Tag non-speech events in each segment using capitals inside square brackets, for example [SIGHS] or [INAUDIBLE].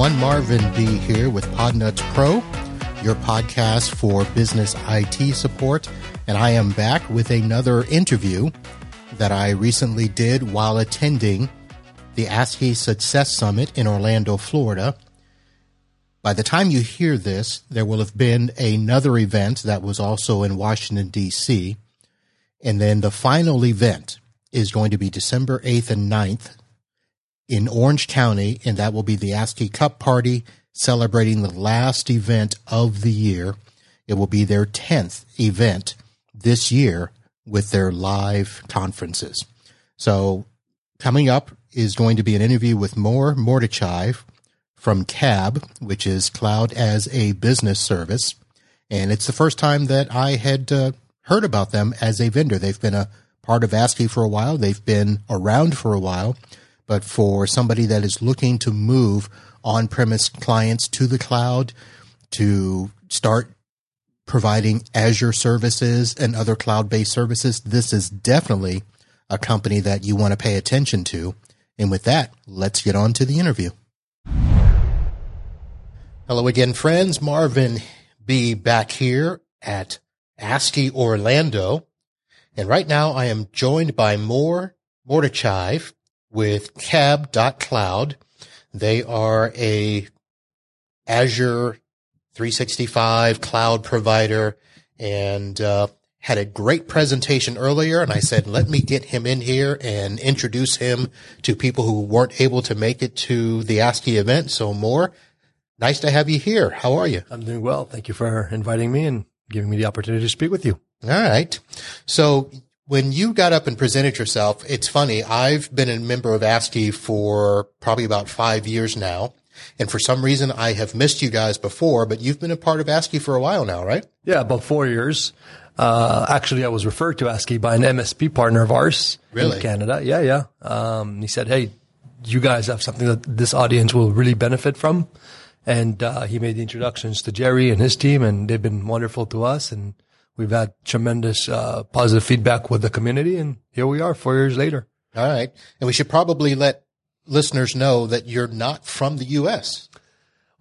everyone. Marvin Bee here with Podnutz Pro, your podcast for business IT support. And I am back with another interview that I recently did while attending the ASCII Success Summit in Orlando, Florida. By the time you hear this, there will have been another event that was also in Washington, D.C. And then the final event is going to be December 8th and 9th in Orange County, and that will be the ASCII Cup Party celebrating the last event of the year. It will be their 10th event this year with their live conferences. So, coming up is going to be an interview with Mor Mordchaev from CaaB, which is Cloud as a Business Service. And it's the first time that I had uh, heard about them as a vendor. They've been a part of ASCII for a while, they've been around for a while but for somebody that is looking to move on premise clients to the cloud to start providing Azure services and other cloud based services, this is definitely a company that you want to pay attention to. And with that, let's get on to the interview. Hello again, friends. Marvin Bee back here at ASCII Orlando. And right now I am joined by Mor Mordchaev with caab.cloud. They are a Azure 365 cloud provider and uh, had a great presentation earlier. And I said, let me get him in here and introduce him to people who weren't able to make it to the ASCII event. So Mor, nice to have you here. How are you? I'm doing well. Thank you for inviting me and giving me the opportunity to speak with you. All right. So when you got up and presented yourself, it's funny. I've been a member of ASCII for probably about five years now. And for some reason, I have missed you guys before, but you've been a part of ASCII for a while now, right? Yeah, about four years. Uh, actually, I was referred to ASCII by an MSP partner of ours really? in Canada. Yeah, yeah. Um, he said, Hey, you guys have something that this audience will really benefit from. And, uh, he made the introductions to Jerry and his team and they've been wonderful to us. And, we've had tremendous uh, positive feedback with the community, and here we are, four years later. All right, and we should probably let listeners know that you're not from the U.S.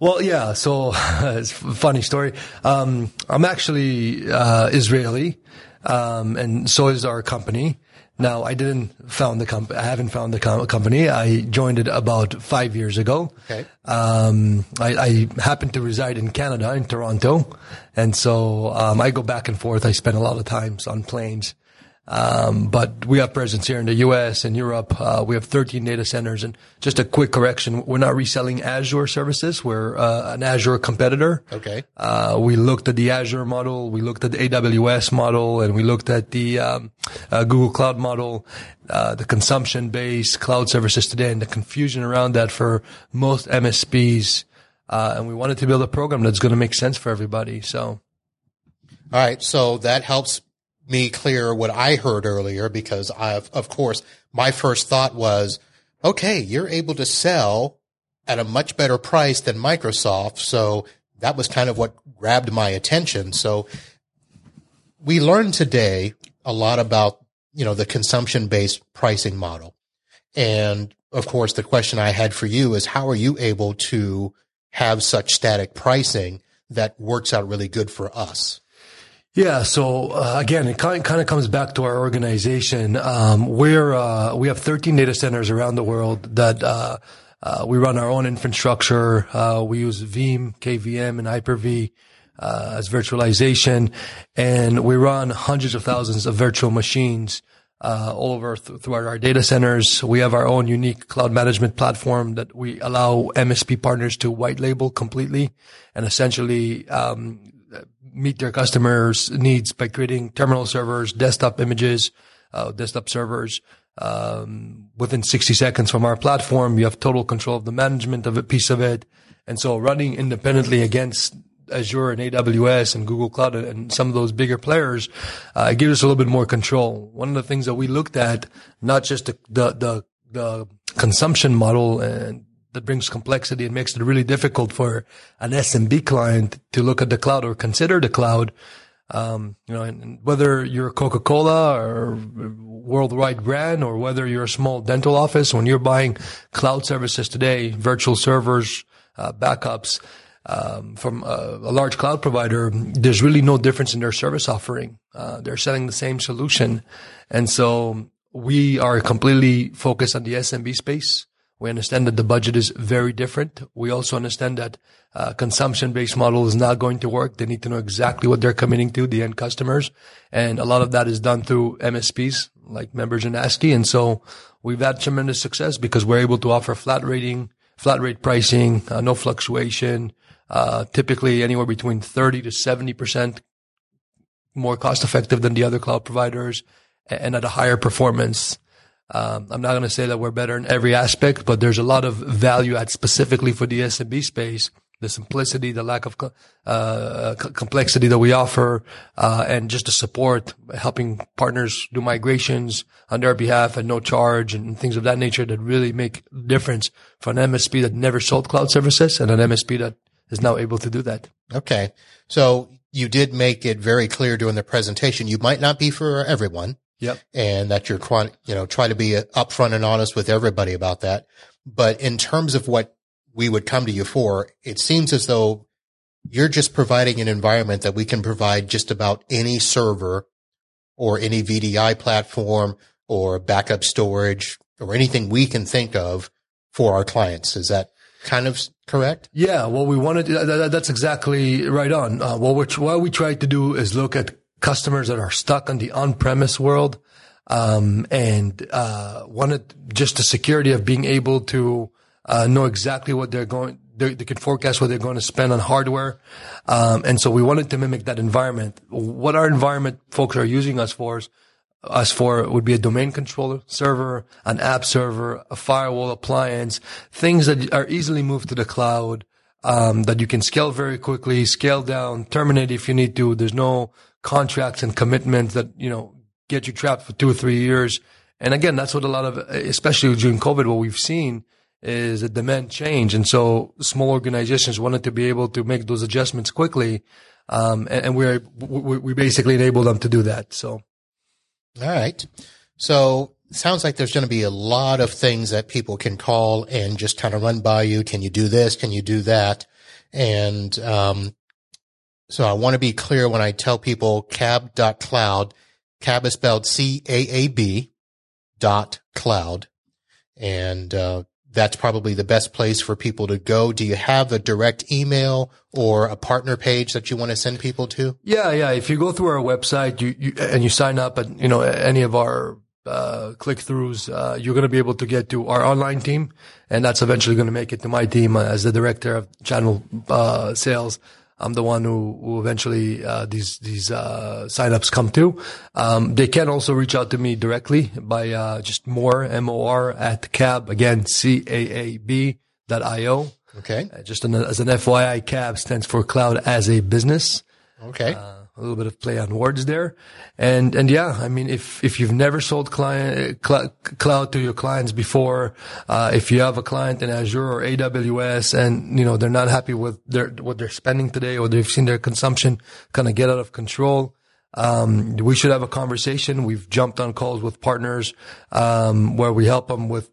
Well, yeah. So [LAUGHS] it's a funny story. Um, I'm actually uh, Israeli, um, and so is our company. Now, I didn't found the company. I haven't found the com- company. I joined it about five years ago. Okay. Um, I, I, happen to reside in Canada, in Toronto, and so um, I go back and forth. I spend a lot of times on planes. Um, but we have presence here in the U.S. and Europe. Uh, we have 13 data centers. And just a quick correction: we're not reselling Azure services. We're uh, an Azure competitor. Okay. Uh, we looked at the Azure model, we looked at the AWS model, and we looked at the um, uh, Google Cloud model, uh, the consumption-based cloud services today, and the confusion around that for most MSPs. Uh, and we wanted to build a program that's going to make sense for everybody. So. All right. So that helps me clear what I heard earlier because I've, of course, my first thought was, okay, you're able to sell at a much better price than Microsoft. So that was kind of what grabbed my attention. So we learned today a lot about, you know, the consumption based pricing model. And of course, the question I had for you is how are you able to have such static pricing that works out really good for us? Yeah. So uh, again, it kind, kind of comes back to our organization. Um, we're uh, we have 13 data centers around the world that uh, uh we run our own infrastructure. Uh, we use Veeam, KVM, and Hyper-V uh, as virtualization, and we run hundreds of thousands of virtual machines. all over th- throughout our data centers, we have our own unique cloud management platform that we allow MSP partners to white label completely, and essentially um, meet their customers' needs by creating terminal servers, desktop images, uh, desktop servers. Um, within 60 seconds from our platform, you have total control of the management of a piece of it. And so running independently against Azure and AWS and Google Cloud and some of those bigger players, uh, gives us a little bit more control. One of the things that we looked at, not just the, the, the, the consumption model and that brings complexity and makes it really difficult for an SMB client to look at the cloud or consider the cloud. Um, you know, and whether you're a Coca-Cola or worldwide brand or whether you're a small dental office, when you're buying cloud services today, virtual servers, uh, backups um, from a, a, large cloud provider, there's really no difference in their service offering. Uh, they're selling the same solution, and so we are completely focused on the SMB space. We understand that the budget is very different. We also understand that uh, consumption-based model is not going to work. They need to know exactly what they're committing to, the end customers, and a lot of that is done through MSPs like Members in ASCII. And so we've had tremendous success because we're able to offer flat rating, flat rate pricing, uh, no fluctuation, uh, typically anywhere between 30 to 70% more cost effective than the other cloud providers and at a higher performance. Um, I'm not going to say that we're better in every aspect, but there's a lot of value add specifically for the SMB space. The simplicity, the lack of uh, complexity that we offer, uh, and just the support, helping partners do migrations on their behalf at no charge and things of that nature that really make difference for an MSP that never sold cloud services and an MSP that is now able to do that. Okay. So you did make it very clear during the presentation. You might not be for everyone. Yep. And that you're trying, you know, try to be upfront and honest with everybody about that. But in terms of what we would come to you for, it seems as though you're just providing an environment that we can provide just about any server or any VDI platform or backup storage or anything we can think of for our clients. Is that kind of correct? Yeah. Well, we wanted, that, that's exactly right on. Uh, well, which, what we tried to do is look at customers that are stuck in the on-premise world. Um, and, uh, wanted just the security of being able to, uh, know exactly what they're going, they, they can forecast what they're going to spend on hardware. Um, and so we wanted to mimic that environment. What our environment folks are using us for is us for would be a domain controller server, an app server, a firewall appliance, things that are easily moved to the cloud, um, that you can scale very quickly, scale down, terminate if you need to. There's no contracts and commitments that, you know, get you trapped for two or three years. And again, that's what a lot of, especially during COVID, what we've seen is the demand change. And so small organizations wanted to be able to make those adjustments quickly. Um, and, and we're, we, we basically enable them to do that. So. All right. So sounds like there's going to be a lot of things that people can call and just kind of run by you. Can you do this? Can you do that? And, um, so I want to be clear when I tell people caab.cloud, caab is spelled C-A-A-B dot cloud. And, uh, that's probably the best place for people to go. Do you have a direct email or a partner page that you want to send people to? Yeah, yeah. If you go through our website you, you and you sign up at you know any of our uh, click throughs, uh, you're going to be able to get to our online team, and that's eventually going to make it to my team as the director of channel uh, sales. I'm the one who, who eventually uh, these these uh, signups come to. Um, they can also reach out to me directly by uh, just Mor m o r at caab again c a a b dot i o. Okay. Uh, just an, as an FYI, CaaB stands for Cloud as a Business. Okay. A little bit of play on words there. And, and yeah, I mean, if, if you've never sold client, cl- cloud to your clients before, uh, if you have a client in Azure or AWS and, you know, they're not happy with their, what they're spending today or they've seen their consumption kind of get out of control, um, we should have a conversation. We've jumped on calls with partners, um, where we help them with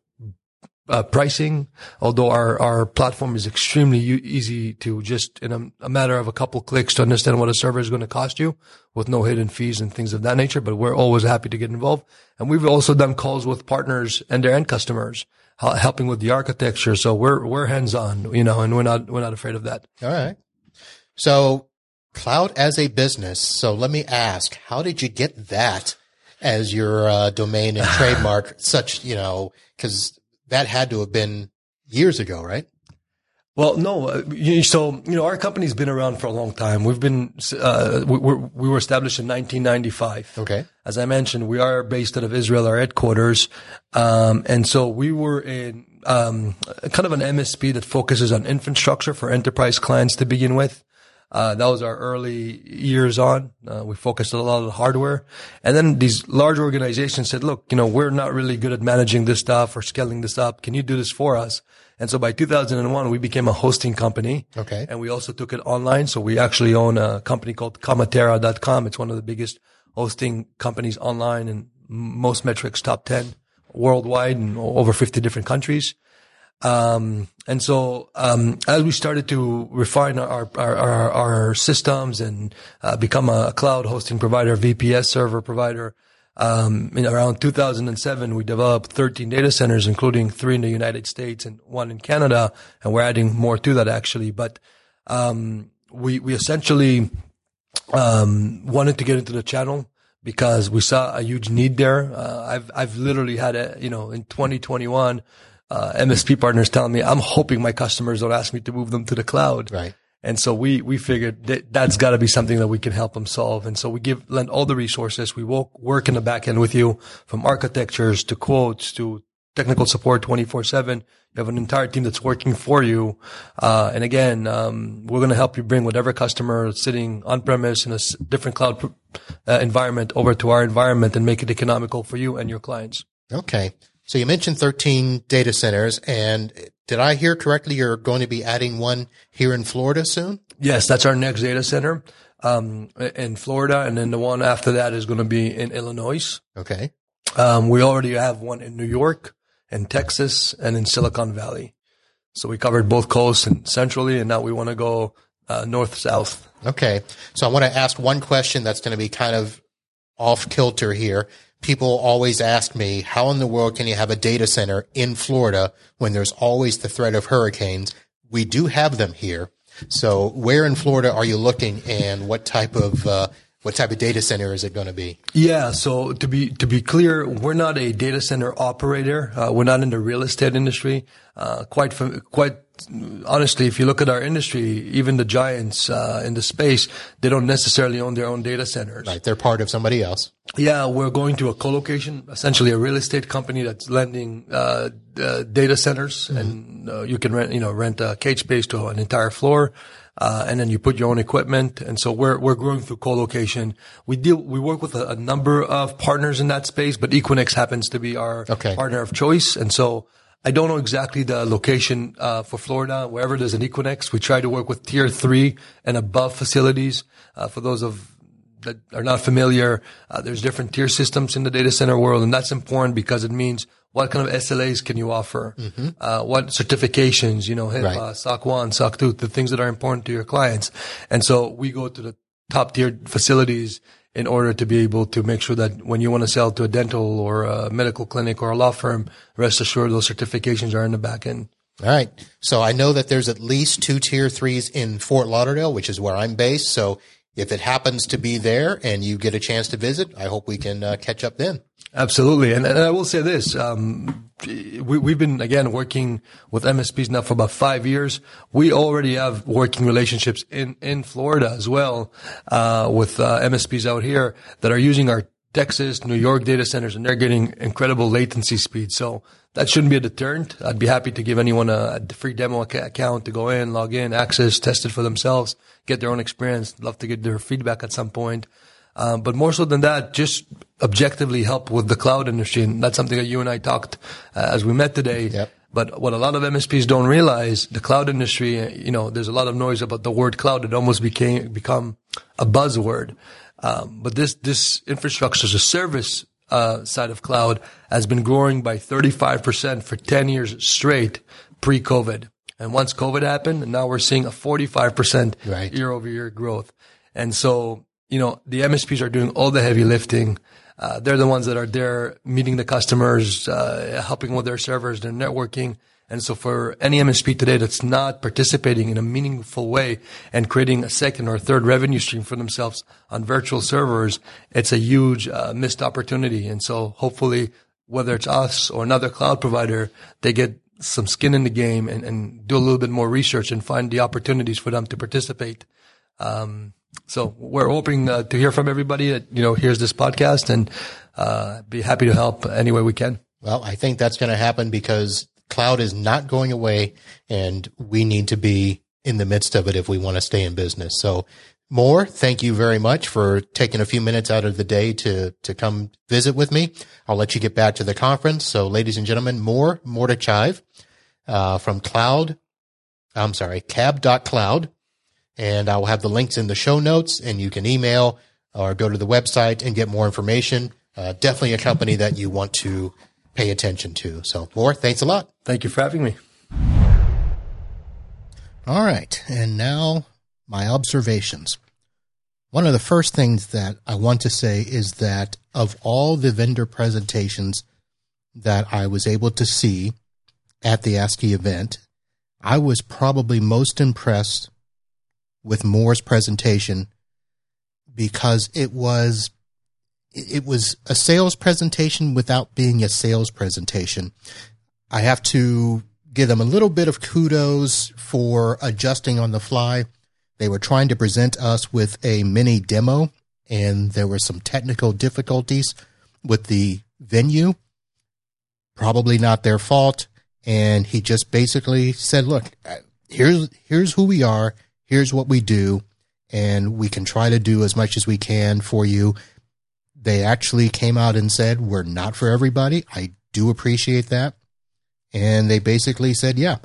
uh, pricing, although our, our platform is extremely u- easy to just in a, a, matter of a couple clicks to understand what a server is going to cost you with no hidden fees and things of that nature. But we're always happy to get involved. And we've also done calls with partners and their end customers, helping with the architecture. So we're, we're hands on, you know, and we're not, we're not afraid of that. All right. So cloud as a business. So let me ask, how did you get that as your uh, domain and [SIGHS] trademark? such, you know, cause that had to have been years ago, right? Well, no. Uh, so, you know, our company's been around for a long time. We've been, uh, we, we, were established in 1995. Okay. As I mentioned, we are based out of Israel, our headquarters. Um, and so we were in, um, kind of an MSP that focuses on infrastructure for enterprise clients to begin with. Uh, that was our early years on. Uh, we focused a lot of the hardware. And then these large organizations said, look, you know, we're not really good at managing this stuff or scaling this up. Can you do this for us? And so by 2001, we became a hosting company. Okay. And we also took it online. So we actually own a company called Kamatera.com. It's one of the biggest hosting companies online and most metrics, top 10 worldwide in over 50 different countries. Um, and so, um, as we started to refine our, our, our, our systems and, uh, become a cloud hosting provider, VPS server provider, um, in around 2007, we developed 13 data centers, including three in the United States and one in Canada. And we're adding more to that actually. But, um, we, we essentially, um, wanted to get into the channel because we saw a huge need there. Uh, I've, I've literally had a, you know, in 2021, uh, MSP partners telling me, I'm hoping my customers don't ask me to move them to the cloud. Right. And so we, we figured that that's got to be something that we can help them solve. And so we give, lend all the resources. We work, work in the back end with you from architectures to quotes to technical support 24 seven. You have an entire team that's working for you. Uh, and again, um, we're going to help you bring whatever customer sitting on premise in a different cloud uh, environment over to our environment and make it economical for you and your clients. Okay. So you mentioned 13 data centers and did I hear correctly? You're going to be adding one here in Florida soon? Yes, that's our next data center, um, in Florida. And then the one after that is going to be in Illinois. Okay. Um, we already have one in New York and Texas and in Silicon Valley. So we covered both coasts and centrally, and now we want to go uh, north south. Okay. So I want to ask one question that's going to be kind of off kilter here people always ask me, how in the world can you have a data center in Florida when there's always the threat of hurricanes? We do have them here. So where in Florida are you looking and what type of, uh, what type of data center is it going to be? Yeah. So to be, to be clear, we're not a data center operator. Uh, we're not in the real estate industry. Uh, quite, quite honestly, if you look at our industry, even the giants uh, in the space, they don't necessarily own their own data centers. Right, they're part of somebody else. Yeah, we're going to a co-location, essentially a real estate company that's lending uh, uh, data centers, mm-hmm. and uh, you can rent, you know, rent a cage space to an entire floor. Uh, and then you put your own equipment. And so we're, we're growing through co-location. We deal, we work with a, a number of partners in that space, but Equinix happens to be our okay. partner of choice. And so I don't know exactly the location uh, for Florida. Wherever there's an Equinix, we try to work with tier three and above facilities. Uh, for those of that are not familiar, uh, there's different tier systems in the data center world, and that's important because it means what kind of SLAs can you offer, mm-hmm. Uh, what certifications, you know, HIPAA, right. SOC 1, SOC 2, the things that are important to your clients. And so we go to the top tier facilities in order to be able to make sure that when you want to sell to a dental or a medical clinic or a law firm, rest assured those certifications are in the back end. All right. So I know that there's at least two tier threes in Fort Lauderdale, which is where I'm based. So if it happens to be there and you get a chance to visit, I hope we can uh, catch up then. Absolutely. And, and I will say this, um, we, we've been again working with MSPs now for about five years. We already have working relationships in, in Florida as well, uh, with, uh, MSPs out here that are using our Texas, New York data centers and they're getting incredible latency speed. So that shouldn't be a deterrent. I'd be happy to give anyone a, a free demo account to go in, log in, access, test it for themselves, get their own experience. Love to get their feedback at some point. Um, but more so than that, just objectively help with the cloud industry. And that's something that you and I talked uh, as we met today. Yep. But what a lot of MSPs don't realize, the cloud industry, you know, there's a lot of noise about the word cloud. It almost became, become a buzzword. Um, but this, this infrastructure as a service, uh, side of cloud has been growing by 35% for 10 years straight pre-COVID. And once COVID happened, now we're seeing a 45% right. year over year growth. And so you know, the MSPs are doing all the heavy lifting. Uh, they're the ones that are there meeting the customers, uh, helping with their servers, their networking. And so for any MSP today that's not participating in a meaningful way and creating a second or third revenue stream for themselves on virtual servers, it's a huge uh, missed opportunity. And so hopefully, whether it's us or another cloud provider, they get some skin in the game and, and do a little bit more research and find the opportunities for them to participate. Um, so we're hoping uh, to hear from everybody that, you know, hears this podcast and, uh, be happy to help any way we can. Well, I think that's going to happen because cloud is not going away and we need to be in the midst of it if we want to stay in business. So Mor, thank you very much for taking a few minutes out of the day to, to come visit with me. I'll let you get back to the conference. So ladies and gentlemen, Mor Mordchaev, uh, from cloud, I'm sorry, caab.cloud and I will have the links in the show notes and you can email or go to the website and get more information. Uh, definitely a company that you want to pay attention to. So Mor, thanks a lot. Thank you for having me. All right. And now my observations. One of the first things that I want to say is that of all the vendor presentations that I was able to see at the ASCII event, I was probably most impressed with Mor's presentation because it was it was a sales presentation without being a sales presentation. I have to give them a little bit of kudos for adjusting on the fly. They were trying to present us with a mini demo, and there were some technical difficulties with the venue. Probably not their fault. And he just basically said, look, uh, here's, here's who we are. Here's what we do. And we can try to do as much as we can for you. They actually came out and said, we're not for everybody. I do appreciate that. And they basically said, yeah,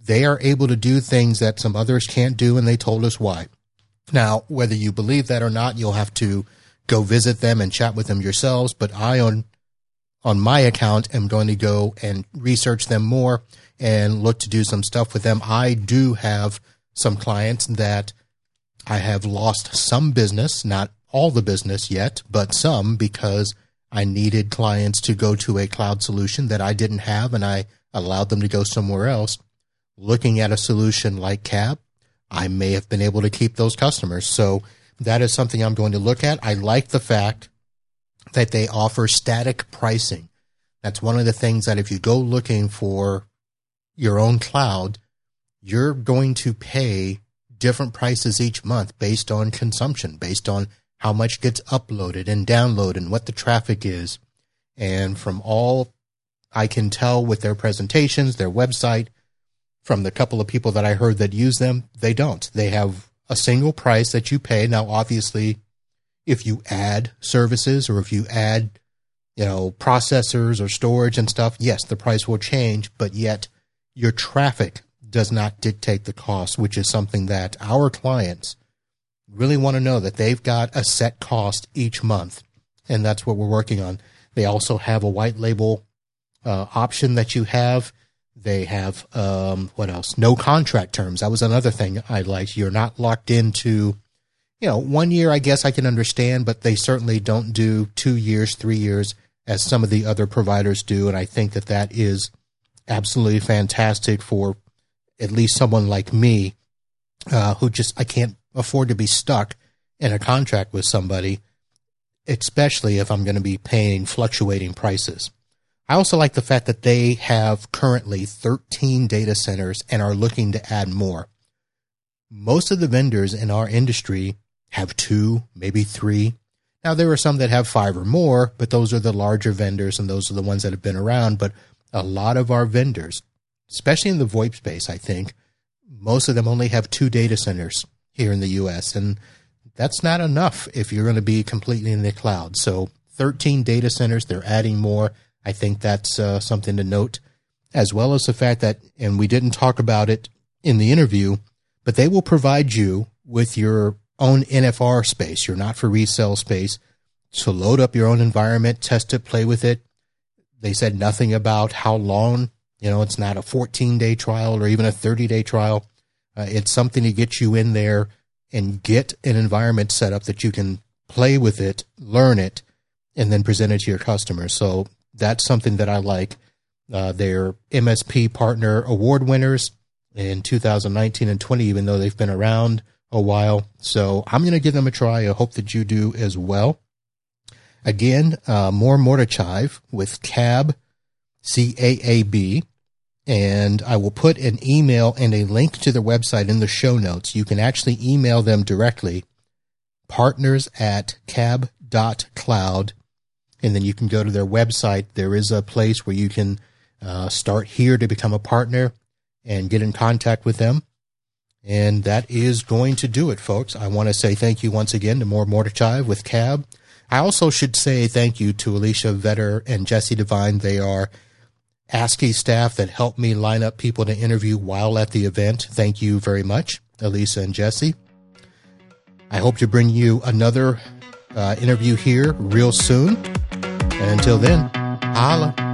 they are able to do things that some others can't do. And they told us why. Now, whether you believe that or not, you'll have to go visit them and chat with them yourselves. But I, on, on my account, am going to go and research them more and look to do some stuff with them. I do have some clients that I have lost some business, not all the business yet, but some because I needed clients to go to a cloud solution that I didn't have and I allowed them to go somewhere else. Looking at a solution like CaaB, I may have been able to keep those customers. So that is something I'm going to look at. I like the fact that they offer static pricing. That's one of the things that if you go looking for your own cloud, you're going to pay different prices each month based on consumption, based on how much gets uploaded and downloaded and what the traffic is. And from all I can tell with their presentations, their website, from the couple of people that I heard that use them, they don't. They have a single price that you pay. Now, obviously, if you add services or if you add, you know, processors or storage and stuff, yes, the price will change, but yet your traffic does not dictate the cost, which is something that our clients really want to know that they've got a set cost each month. And that's what we're working on. They also have a white label uh, option that you have. They have um, what else? No contract terms. That was another thing I liked. You're not locked into, you know, one year. I guess I can understand, but they certainly don't do two years, three years as some of the other providers do. And I think that that is absolutely fantastic for at least someone like me uh, who just I can't afford to be stuck in a contract with somebody, especially if I'm going to be paying fluctuating prices. I also like the fact that they have currently 13 data centers and are looking to add more. Most of the vendors in our industry have two, maybe three. Now, there are some that have five or more, but those are the larger vendors and those are the ones that have been around. But a lot of our vendors, especially in the VoIP space, I think, most of them only have two data centers here in the US. And that's not enough if you're going to be completely in the cloud. So 13 data centers, they're adding more. I think that's uh, something to note, as well as the fact that, and we didn't talk about it in the interview, but they will provide you with your own NFR space, your not for resale space, to load up your own environment, test it, play with it. They said nothing about how long, you know, it's not a 14 day trial or even a 30 day trial. Uh, it's something to get you in there and get an environment set up that you can play with it, learn it, and then present it to your customers. So that's something that I like. Uh, MSP Partner Award winners in 2019 and 20, even though they've been around a while. So I'm going to give them a try. I hope that you do as well. Again, uh, Mor Mordchaev with CaaB, C A A B. And I will put an email and a link to their website in the show notes. You can actually email them directly, partners at caab.cloud and then you can go to their website. There is a place where you can uh, start here to become a partner and get in contact with them. And that is going to do it, folks. I want to say thank you once again to Mor Mordchaev with CaaB. I also should say thank you to Alicia Vetter and Jesse Devine. They are ASCII staff that helped me line up people to interview while at the event. Thank you very much, Elisa and Jesse. I hope to bring you another uh, interview here real soon. And until then, holla.